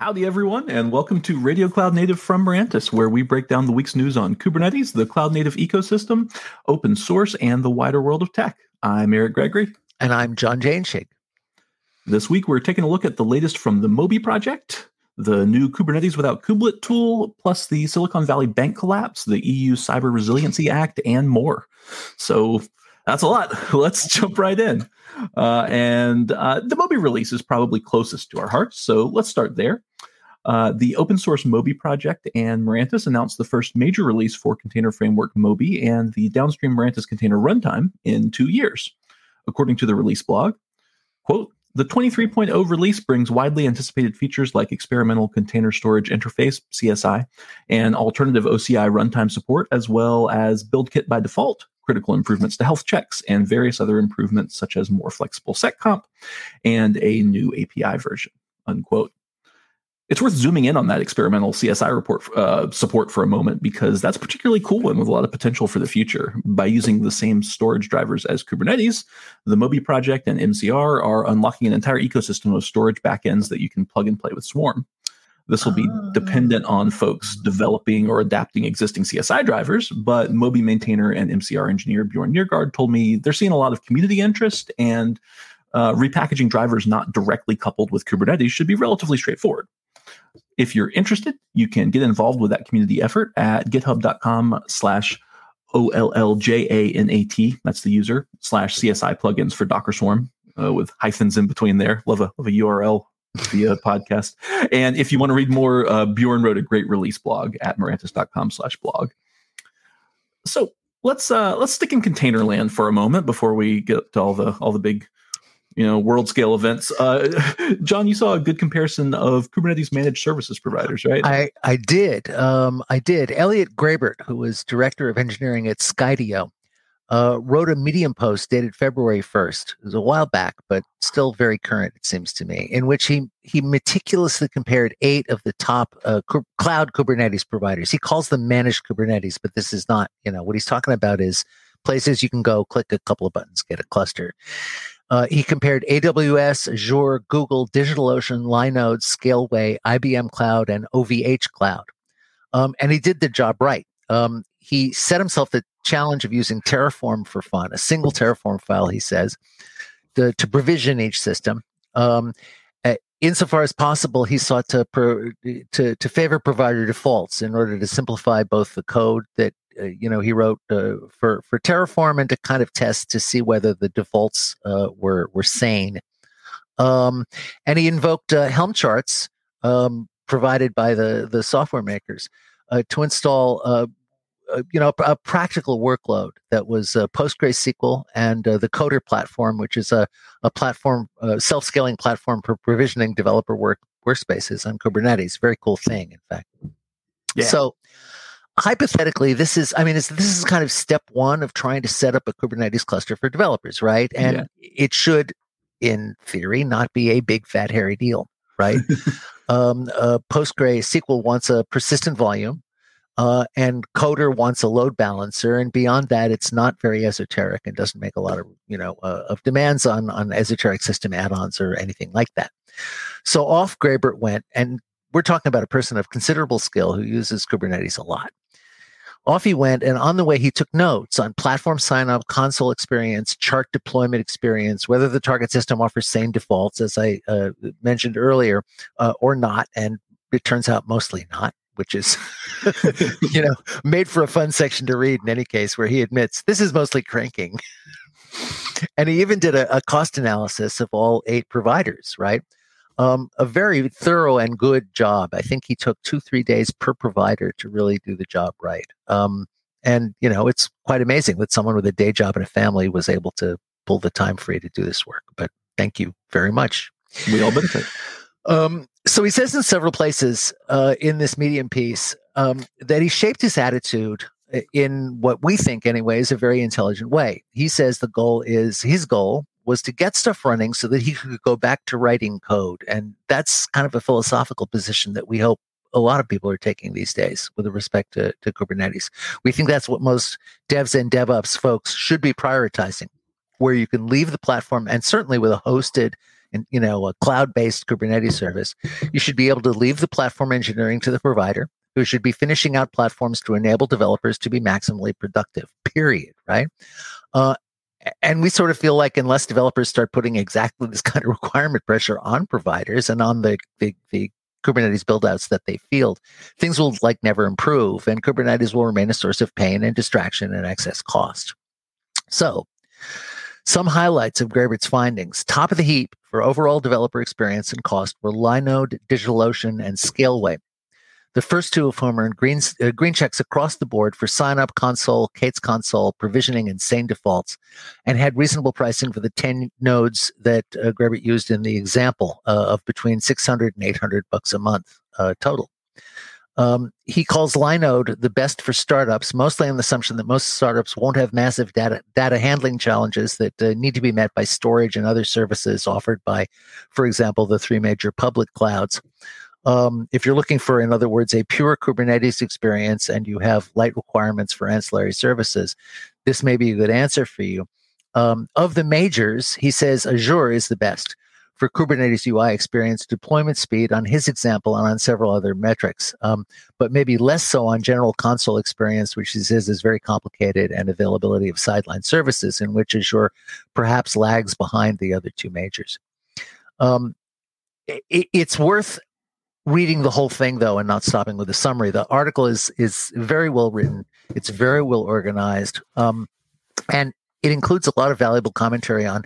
Howdy, everyone, and welcome to Radio Cloud Native from Mirantis, where we break down the week's news on Kubernetes, the cloud native ecosystem, open source, and the wider world of tech. I'm Eric Gregory. And I'm John Jainschigg. This week, we're taking a look at the latest from the Moby project, the new Kubernetes without kubelet tool, plus the Silicon Valley bank collapse, the EU Cyber Resiliency Act, and more. So that's a lot. Let's jump right in. Uh, and uh, the Moby release is probably closest to our hearts, so let's start there. Uh, the open source Moby project and Mirantis announced the first major release for container framework Moby and the downstream Mirantis container runtime in two years. According to the release blog, quote, the 23.0 release brings widely anticipated features like experimental container storage interface, CSI, and alternative OCI runtime support, as well as build kit by default, critical improvements to health checks, and various other improvements such as more flexible seccomp and a new API version. Unquote. It's worth zooming in on that experimental CSI report uh, support for a moment because that's particularly cool and with a lot of potential for the future. By using the same storage drivers as Kubernetes, the Moby project and MCR are unlocking an entire ecosystem of storage backends that you can plug and play with Swarm. This will be oh. dependent on folks developing or adapting existing CSI drivers, but Moby maintainer and MCR engineer Bjorn Neergaard told me they're seeing a lot of community interest and uh, repackaging drivers not directly coupled with Kubernetes should be relatively straightforward. If you're interested, you can get involved with that community effort at github.com slash O-L-L-J-A-N-A-T. That's the user slash CSI plugins for Docker Swarm uh, with hyphens in between there. Love a, love a URL via podcast. And if you want to read more, uh, Bjorn wrote a great release blog at mirantis.com slash blog. So let's uh, let's stick in container land for a moment before we get to all the all the big you know world scale events uh, john you saw a good comparison of kubernetes managed services providers right i i did um, i did elliot graebert who was director of engineering at skydio uh, wrote a medium post dated february 1st it was a while back but still very current it seems to me in which he he meticulously compared eight of the top uh, cloud kubernetes providers he calls them managed kubernetes but this is not you know what he's talking about is places you can go click a couple of buttons get a cluster uh, he compared AWS, Azure, Google, DigitalOcean, Linode, Scaleway, IBM Cloud, and OVH Cloud. Um, and he did the job right. Um, he set himself the challenge of using Terraform for fun, a single Terraform file, he says, to, to provision each system. Um, uh, insofar as possible, he sought to, pro, to, to favor provider defaults in order to simplify both the code that uh, you know he wrote uh, for for Terraform and to kind of test to see whether the defaults uh, were were sane. Um, and he invoked uh, Helm charts um, provided by the the software makers uh, to install. Uh, you know, a, practical workload that was PostgreSQL and the Coder platform, which is a, a platform, self-scaling platform for provisioning developer work workspaces on Kubernetes. Very cool thing, in fact. Yeah. So, hypothetically, this is, I mean, this is kind of step one of trying to set up a Kubernetes cluster for developers, right? And yeah. it should, in theory, not be a big, fat, hairy deal, right? um, uh, PostgreSQL wants a persistent volume. Uh, and coder wants a load balancer and beyond that it's not very esoteric and doesn't make a lot of you know uh, of demands on on esoteric system add-ons or anything like that so off graebert went and we're talking about a person of considerable skill who uses kubernetes a lot off he went, and on the way, he took notes on platform sign up, console experience, chart deployment experience, whether the target system offers same defaults, as I uh, mentioned earlier, uh, or not. And it turns out mostly not, which is, you know, made for a fun section to read in any case, where he admits this is mostly cranking. and he even did a, a cost analysis of all eight providers, right? um, a very thorough and good job. I think he took two, three days per provider to really do the job right. Um, and, you know, it's quite amazing that someone with a day job and a family was able to pull the time free to do this work. But thank you very much. We all benefit. Um, so he says in several places uh, in this medium piece um, that he shaped his attitude in what we think, anyway, is a very intelligent way. He says the goal is his goal was to get stuff running so that he could go back to writing code. And that's kind of a philosophical position that we hope a lot of people are taking these days with respect to, to Kubernetes. We think that's what most devs and DevOps folks should be prioritizing, where you can leave the platform and certainly with a hosted and you know a cloud-based Kubernetes service, you should be able to leave the platform engineering to the provider, who should be finishing out platforms to enable developers to be maximally productive. Period. Right. Uh, and we sort of feel like unless developers start putting exactly this kind of requirement pressure on providers and on the the, the Kubernetes buildouts that they field, things will like never improve, and Kubernetes will remain a source of pain and distraction and excess cost. So, some highlights of Graebert's findings. Top of the heap for overall developer experience and cost were Linode, DigitalOcean, and Scaleway. The first two of whom earned green, uh, green checks across the board for sign up console, K8s console, provisioning, and sane defaults, and had reasonable pricing for the 10 nodes that uh, used in the example uh, of between 600 and 800 bucks a month uh, total. Um, he calls Linode the best for startups, mostly on the assumption that most startups won't have massive data data handling challenges that uh, need to be met by storage and other services offered by, for example, the three major public clouds. Um, if you're looking for, in other words, a pure Kubernetes experience and you have light requirements for ancillary services, this may be a good answer for you. Um, of the majors, he says Azure is the best for Kubernetes UI experience, deployment speed on his example, and on several other metrics, um, but maybe less so on general console experience, which says is very complicated, and availability of sideline services, in which Azure perhaps lags behind the other two majors. Um, it, it's worth reading the whole thing though and not stopping with a summary the article is is very well written it's very well organized um, and it includes a lot of valuable commentary on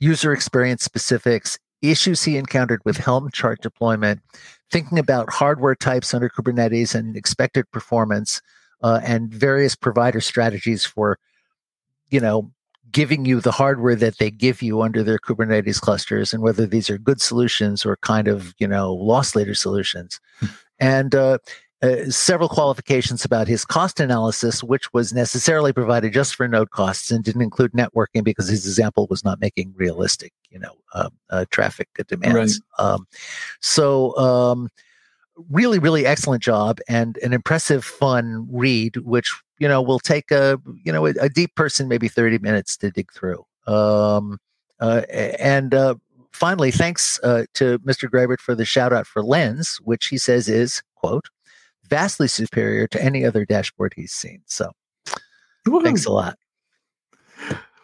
user experience specifics issues he encountered with helm chart deployment thinking about hardware types under kubernetes and expected performance uh, and various provider strategies for you know giving you the hardware that they give you under their Kubernetes clusters and whether these are good solutions or kind of, you know, loss leader solutions. Hmm. and uh, uh, several qualifications about his cost analysis, which was necessarily provided just for node costs and didn't include networking because his example was not making realistic, you know, uh, uh traffic demands. Right. Um, so, um, really, really excellent job and an impressive, fun read, which you know will take a you know a, a deep person maybe thirty minutes to dig through. Um, uh, and uh, finally, thanks uh, to Mr. Graebert for the shout out for Lens, which he says is quote vastly superior to any other dashboard he's seen. So, Woo-hoo. thanks a lot.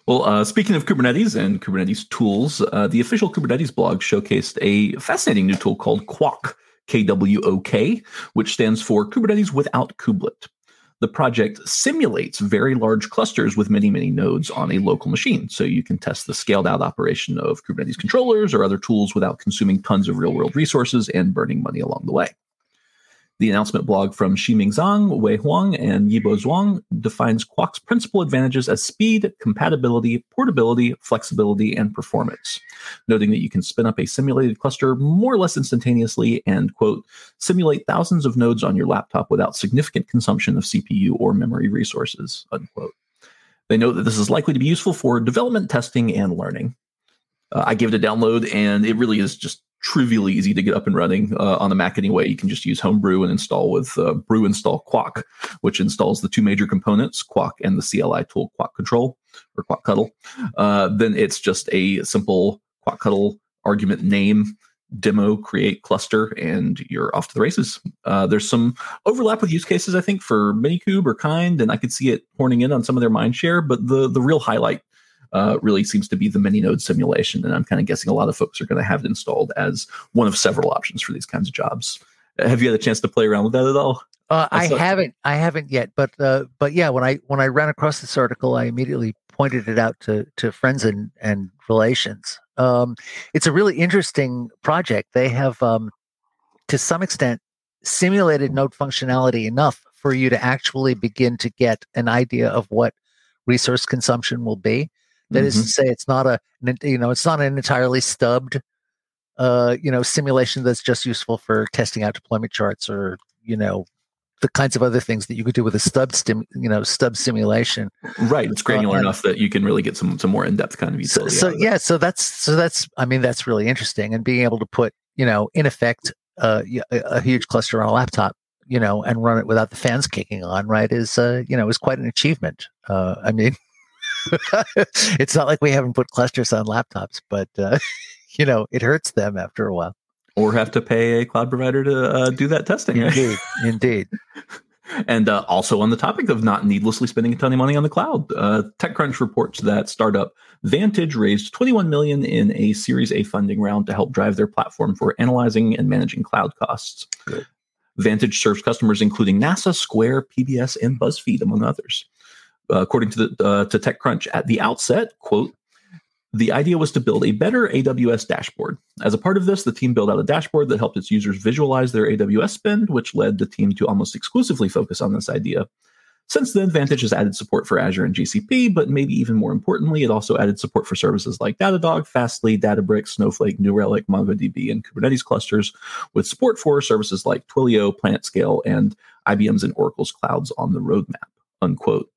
Well, uh, speaking of Kubernetes and Kubernetes tools, uh, the official Kubernetes blog showcased a fascinating new tool called Kwok, KWOK, which stands for Kubernetes without Kubelet. The project simulates very large clusters with many, many nodes on a local machine. So you can test the scaled out operation of Kubernetes controllers or other tools without consuming tons of real world resources and burning money along the way. The announcement blog from Shiming Zhang, Wei Huang, and Yibo Zhuang defines Kwok's principal advantages as speed, compatibility, portability, flexibility, and performance, noting that you can spin up a simulated cluster more or less instantaneously and, quote, simulate thousands of nodes on your laptop without significant consumption of CPU or memory resources, unquote. They note that this is likely to be useful for development, testing, and learning. Uh, I gave it a download, and it really is just trivially easy to get up and running uh, on the Mac anyway. You can just use Homebrew and install with uh, brew install Kwok, which installs the two major components, Kwok and the CLI tool Kwok Control or Kwokctl. Uh, then it's just a simple Kwokctl argument name demo create cluster and you're off to the races uh, there's some overlap with use cases i think for minikube or kind and i could see it horning in on some of their mind share but the the real highlight uh, really seems to be the many node simulation. And I'm kind of guessing a lot of folks are going to have it installed as one of several options for these kinds of jobs. Have you had a chance to play around with that at all? Uh, I haven't. I haven't yet. But uh, but yeah, when I when I ran across this article, I immediately pointed it out to to friends and and relations. Um, it's a really interesting project. They have, um, to some extent, simulated node functionality enough for you to actually begin to get an idea of what resource consumption will be. That mm-hmm. is to say, it's not a you know it's not an entirely stubbed uh, you know simulation that's just useful for testing out deployment charts or you know the kinds of other things that you could do with a stub stim, you know, stub simulation. Right, it's granular uh, enough that you can really get some some more in depth kind of utility. So, so yeah, so that's so that's I mean that's really interesting, and being able to put you know in effect uh, a, a huge cluster on a laptop, you know, and run it without the fans kicking on, right, is uh, you know is quite an achievement. Uh, I mean, it's not like we haven't put clusters on laptops, but uh, you know, it hurts them after a while. Or have to pay a cloud provider to uh, do that testing. Indeed, indeed. And uh, also on the topic of not needlessly spending a ton of money on the cloud, uh, TechCrunch reports that startup Vantage raised 21 million in a Series A funding round to help drive their platform for analyzing and managing cloud costs. Good. Vantage serves customers including NASA, Square, PBS, and BuzzFeed, among others. According to the uh, to TechCrunch, at the outset, quote, the idea was to build a better AWS dashboard. As a part of this, the team built out a dashboard that helped its users visualize their AWS spend, which led the team to almost exclusively focus on this idea. Since then, Vantage has added support for Azure and GCP, but maybe even more importantly, it also added support for services like Datadog, Fastly, Databricks, Snowflake, New Relic, MongoDB, and Kubernetes clusters, with support for services like Twilio, PlanetScale, and IBM's and Oracle's clouds on the roadmap. Unquote.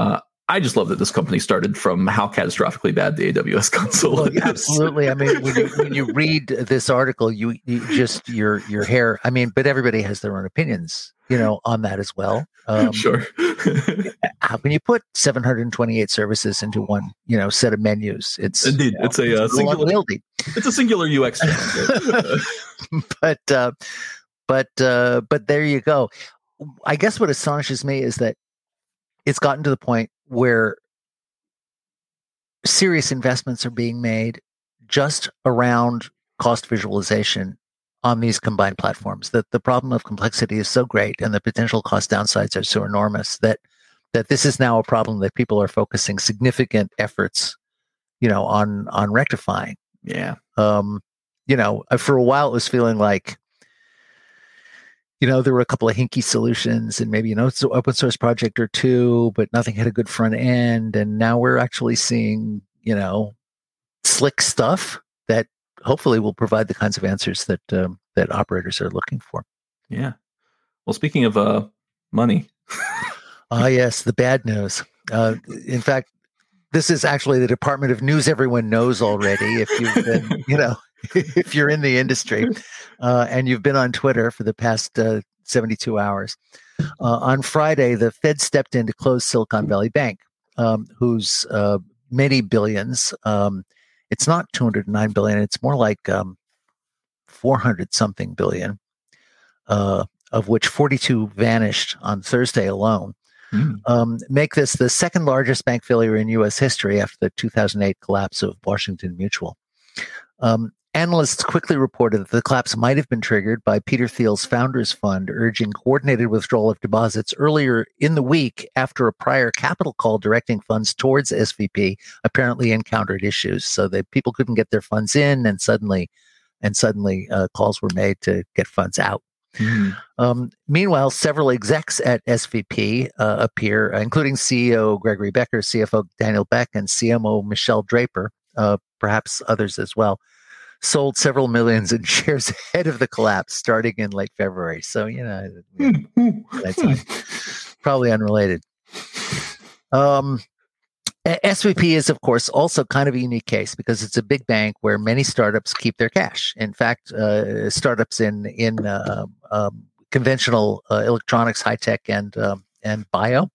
Uh, I just love that this company started from how catastrophically bad the AWS console well, is. Absolutely. I mean, when you, when you read this article, you, you, just your your hair. I mean, but everybody has their own opinions, you know, on that as well. Um, sure. how can you put 728 services into one, you know, set of menus? It's indeed. You know, it's a uh, singular. It's a singular UX. but uh, but uh, but there you go. I guess what astonishes me is that it's gotten to the point where serious investments are being made just around cost visualization on these combined platforms that the problem of complexity is so great and the potential cost downsides are so enormous that that this is now a problem that people are focusing significant efforts you know on on rectifying. Yeah. Um you know uh, for a while it was feeling like you know, there were a couple of hinky solutions and maybe, you know, it's an open source project or two, but nothing had a good front end. And now we're actually seeing, you know, slick stuff that hopefully will provide the kinds of answers that, um, that operators are looking for. Yeah. Well, speaking of uh, money. Ah, uh, yes, the bad news. Uh, in fact, this is actually the Department of News everyone knows already. If you've been, you know, if you're in the industry uh, and you've been on Twitter for the past uh, 72 hours. Uh, on Friday, the Fed stepped in to close Silicon Valley Bank, um, whose uh, many billions, um, it's not 209 billion, it's more like um, 400 something billion, uh, of which 42 vanished on Thursday alone. Mm. Um, make this the second largest bank failure in U.S. history after the 2008 collapse of Washington Mutual. Um, Analysts quickly reported that the collapse might have been triggered by Peter Thiel's Founders Fund urging coordinated withdrawal of deposits earlier in the week after a prior capital call directing funds towards SVB apparently encountered issues. So that people couldn't get their funds in, and suddenly, and suddenly uh, calls were made to get funds out. Mm-hmm. Um, meanwhile, several execs at SVB uh, appear, including CEO Gregory Becker, CFO Daniel Beck, and CMO Michelle Draper, uh, perhaps others as well sold several millions in shares ahead of the collapse starting in late February. So, you know, that's probably unrelated. Um, SVB is, of course, also kind of a unique case because it's a big bank where many startups keep their cash. In fact, uh, startups in in uh, um, conventional uh, electronics, high tech, and um, and bio,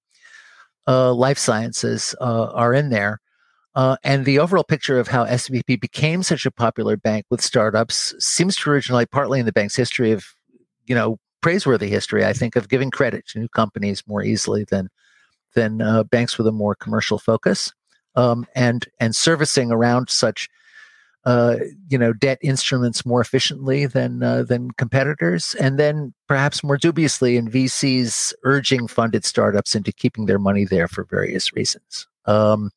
uh, life sciences uh, are in there. Uh, and the overall picture of how SVB became such a popular bank with startups seems to originate partly in the bank's history of, you know, praiseworthy history. I think of giving credit to new companies more easily than than uh, banks with a more commercial focus, um, and and servicing around such, uh, you know, debt instruments more efficiently than uh, than competitors, and then perhaps more dubiously in VCs urging funded startups into keeping their money there for various reasons. Um,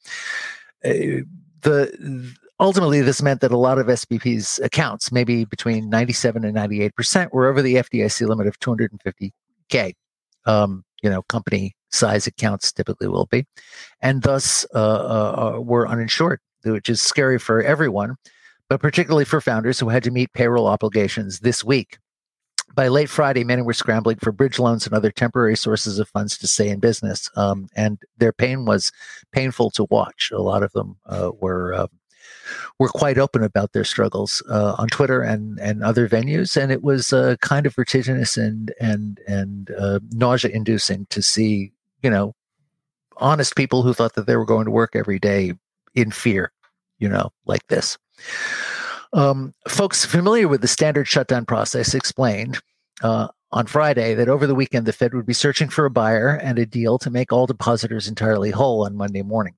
the ultimately this meant that a lot of SVB's accounts, maybe between 97 and 98 percent, were over the FDIC limit of 250k. Um, you know, company size accounts typically will be, and thus uh, uh, uh, were uninsured, which is scary for everyone, but particularly for founders who had to meet payroll obligations this week. By late Friday, many were scrambling for bridge loans and other temporary sources of funds to stay in business. Um, and their pain was painful to watch. A lot of them uh, were uh, were quite open about their struggles uh, on Twitter and and other venues, and it was uh, kind of vertiginous and and and uh, nausea inducing to see you know honest people who thought that they were going to work every day in fear, you know, like this. Um, folks familiar with the standard shutdown process explained uh, on Friday that over the weekend the Fed would be searching for a buyer and a deal to make all depositors entirely whole on Monday morning.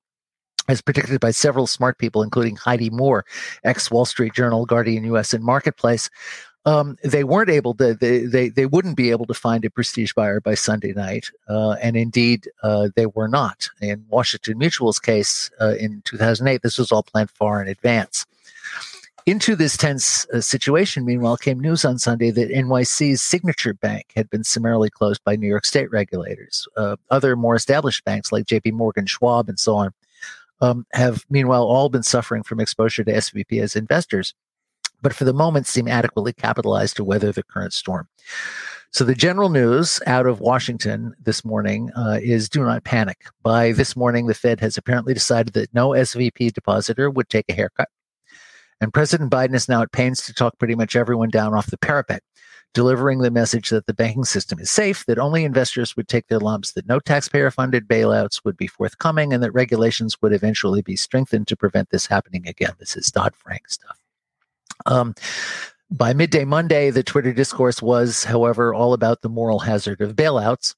As predicted by several smart people, including Heidi Moore, ex Wall Street Journal, Guardian US, and Marketplace, um, they weren't able to, they, they, they wouldn't be able to find a prestige buyer by Sunday night. Uh, and indeed, uh, they were not. In Washington Mutual's case uh, in 2008, this was all planned far in advance. Into this tense uh, situation, meanwhile, came news on Sunday that NYC's Signature Bank had been summarily closed by New York State regulators. Uh, other more established banks like JP Morgan, Schwab, and so on um, have meanwhile all been suffering from exposure to SVB as investors, but for the moment seem adequately capitalized to weather the current storm. So the general news out of Washington this morning uh, is do not panic. By this morning, the Fed has apparently decided that no SVB depositor would take a haircut. And President Biden is now at pains to talk pretty much everyone down off the parapet, delivering the message that the banking system is safe, that only investors would take their lumps, that no taxpayer funded bailouts would be forthcoming, and that regulations would eventually be strengthened to prevent this happening again. This is Dodd Frank stuff. Um, by midday Monday, the Twitter discourse was, however, all about the moral hazard of bailouts.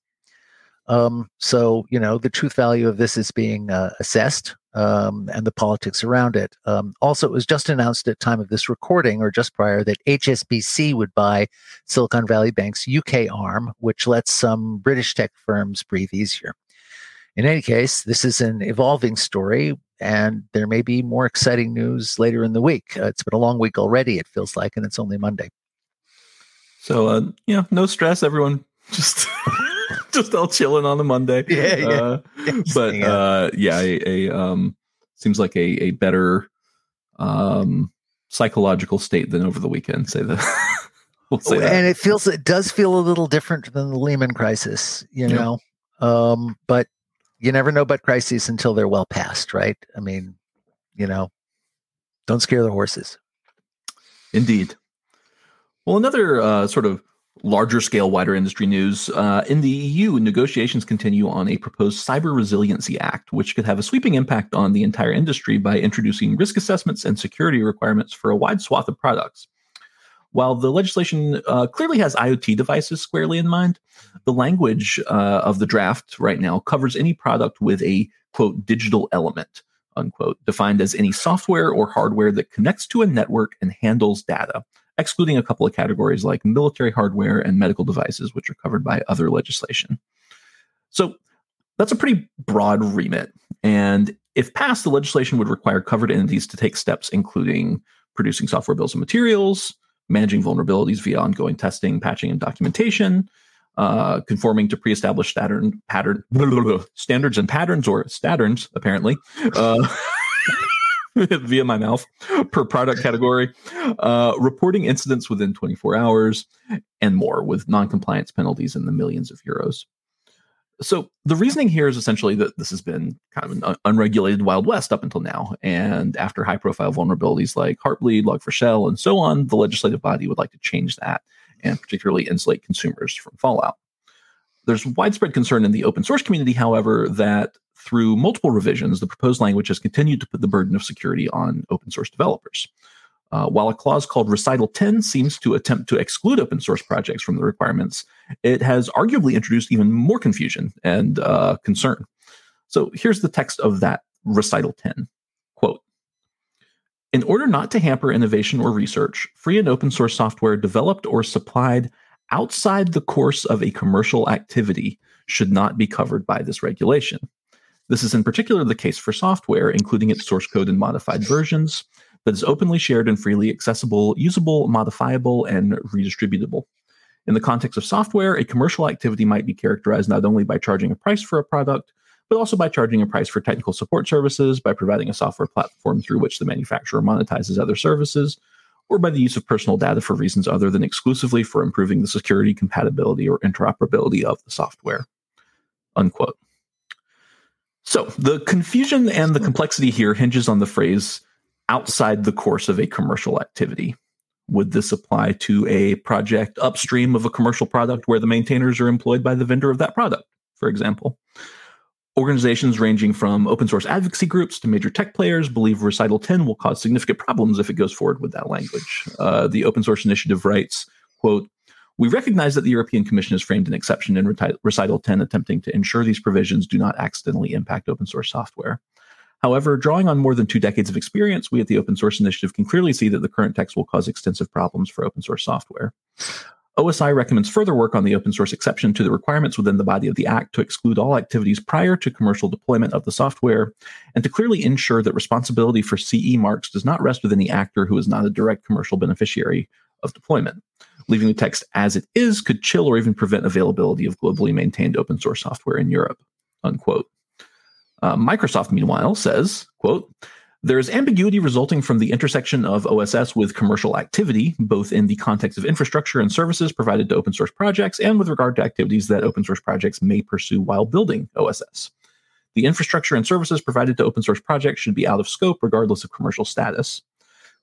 Um, so, you know, the truth value of this is being uh, assessed um, and the politics around it. Um, also, it was just announced at time of this recording or just prior that HSBC would buy Silicon Valley Bank's UK arm, which lets some British tech firms breathe easier. In any case, this is an evolving story, and there may be more exciting news later in the week. Uh, it's been a long week already, it feels like, and it's only Monday. So, uh, know, no stress, everyone. Just. just all chilling on a Monday. Yeah, yeah. Uh, but uh, yeah, a, a, um, seems like a a better um psychological state than over the weekend. Say that. we'll say that. And it feels it does feel a little different than the Lehman crisis, you yeah. know. Um, but you never know about crises until they're well past, right? I mean, you know, don't scare the horses. Indeed. Well, another uh, sort of larger scale, wider industry news. Uh, in the EU, negotiations continue on a proposed Cyber Resiliency Act, which could have a sweeping impact on the entire industry by introducing risk assessments and security requirements for a wide swath of products. While the legislation uh, clearly has IoT devices squarely in mind, the language uh, of the draft right now covers any product with a quote digital element unquote defined as any software or hardware that connects to a network and handles data excluding a couple of categories like military hardware and medical devices, which are covered by other legislation. So that's a pretty broad remit. And if passed, the legislation would require covered entities to take steps including producing software bills and materials, managing vulnerabilities via ongoing testing, patching, and documentation, uh, conforming to pre-established pattern, pattern standards and patterns or statterns, apparently. Uh, via my mouth per product category, uh, reporting incidents within 24 hours, and more with non-compliance penalties in the millions of euros. So the reasoning here is essentially that this has been kind of an unregulated Wild West up until now. And after high profile vulnerabilities like Heartbleed, Log4Shell, and so on, the legislative body would like to change that and particularly insulate consumers from fallout. There's widespread concern in the open source community, however, that through multiple revisions, the proposed language has continued to put the burden of security on open source developers. Uh, while a clause called Recital 10 seems to attempt to exclude open source projects from the requirements, it has arguably introduced even more confusion and uh, concern. So here's the text of that Recital 10 quote In order not to hamper innovation or research, free and open source software developed or supplied outside the course of a commercial activity should not be covered by this regulation. This is in particular the case for software, including its source code and modified versions, that is openly shared and freely accessible, usable, modifiable, and redistributable. In the context of software, a commercial activity might be characterized not only by charging a price for a product, but also by charging a price for technical support services, by providing a software platform through which the manufacturer monetizes other services, or by the use of personal data for reasons other than exclusively for improving the security, compatibility, or interoperability of the software. Unquote. So the confusion and the complexity here hinges on the phrase outside the course of a commercial activity. Would this apply to a project upstream of a commercial product where the maintainers are employed by the vendor of that product, for example? Organizations ranging from open source advocacy groups to major tech players believe Recital 10 will cause significant problems if it goes forward with that language. Uh, the Open Source Initiative writes, quote, we recognize that the European Commission has framed an exception in Recital 10 attempting to ensure these provisions do not accidentally impact open source software. However, drawing on more than two decades of experience, we at the Open Source Initiative can clearly see that the current text will cause extensive problems for open source software. OSI recommends further work on the open source exception to the requirements within the body of the Act to exclude all activities prior to commercial deployment of the software, and to clearly ensure that responsibility for CE marks does not rest with any actor who is not a direct commercial beneficiary of deployment. Leaving the text as it is could chill or even prevent availability of globally maintained open source software in Europe. Unquote. Uh, Microsoft, meanwhile, says, quote, there is ambiguity resulting from the intersection of OSS with commercial activity, both in the context of infrastructure and services provided to open source projects and with regard to activities that open source projects may pursue while building OSS. The infrastructure and services provided to open source projects should be out of scope regardless of commercial status.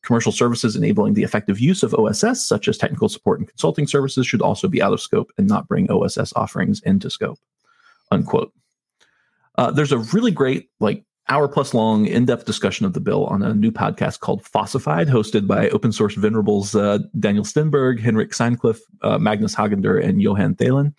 Commercial services enabling the effective use of OSS, such as technical support and consulting services, should also be out of scope and not bring OSS offerings into scope. Unquote. Uh, there's a really great like hour plus long in-depth discussion of the bill on a new podcast called Fossified, hosted by open source venerables uh, Daniel Stenberg, Henrik Sandklef, uh, Magnus Hagander, and Johan Thelin.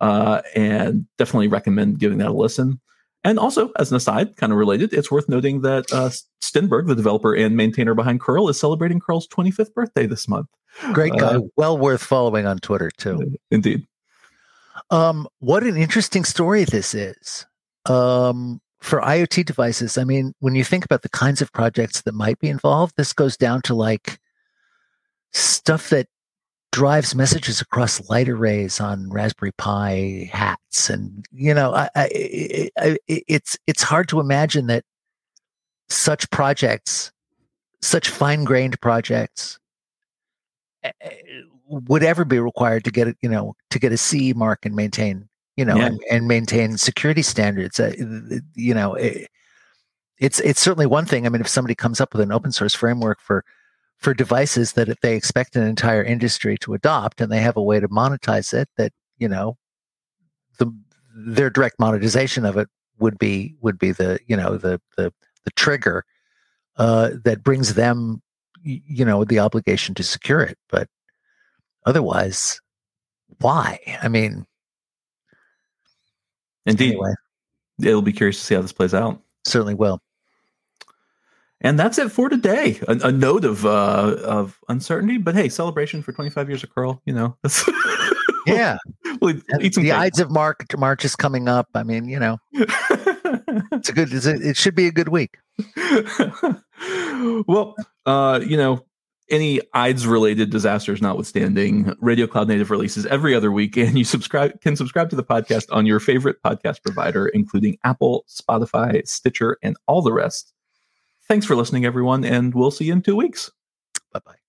Uh, and definitely recommend giving that a listen. And also, as an aside, kind of related, it's worth noting that uh, Stenberg, the developer and maintainer behind curl, is celebrating curl's 25th birthday this month. Great guy. Uh, well worth following on Twitter, too. Indeed. Um, what an interesting story this is. Um, for IoT devices, I mean, when you think about the kinds of projects that might be involved, this goes down to like stuff that drives messages across light arrays on Raspberry Pi hats, and you know, I, I, I, it's it's hard to imagine that such projects, such fine grained projects, eh, eh, would ever be required to get you know, to get a CE mark and maintain you know, yeah. and, and, maintain security standards. Uh, you know, it, it's it's certainly one thing. I mean, if somebody comes up with an open source framework for for devices that they expect an entire industry to adopt, and they have a way to monetize it, that you know, the their direct monetization of it would be would be the you know the the the trigger uh, that brings them you know the obligation to secure it. But otherwise, why? I mean, Indeed. Anyway. It'll be curious to see how this plays out. Certainly will. And that's it for today. A, a note of uh, of uncertainty, but hey, celebration for 25 years of curl. You know, yeah. we'll the Ides of March, March is coming up. I mean, you know, it's a good. It's a, it should be a good week. well, uh, you know, any IDES related disasters notwithstanding, Radio Cloud Native releases every other week, and you subscribe can subscribe to the podcast on your favorite podcast provider, including Apple, Spotify, Stitcher, and all the rest. Thanks for listening, everyone, and we'll see you in two weeks. Bye bye.